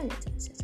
快点，这是。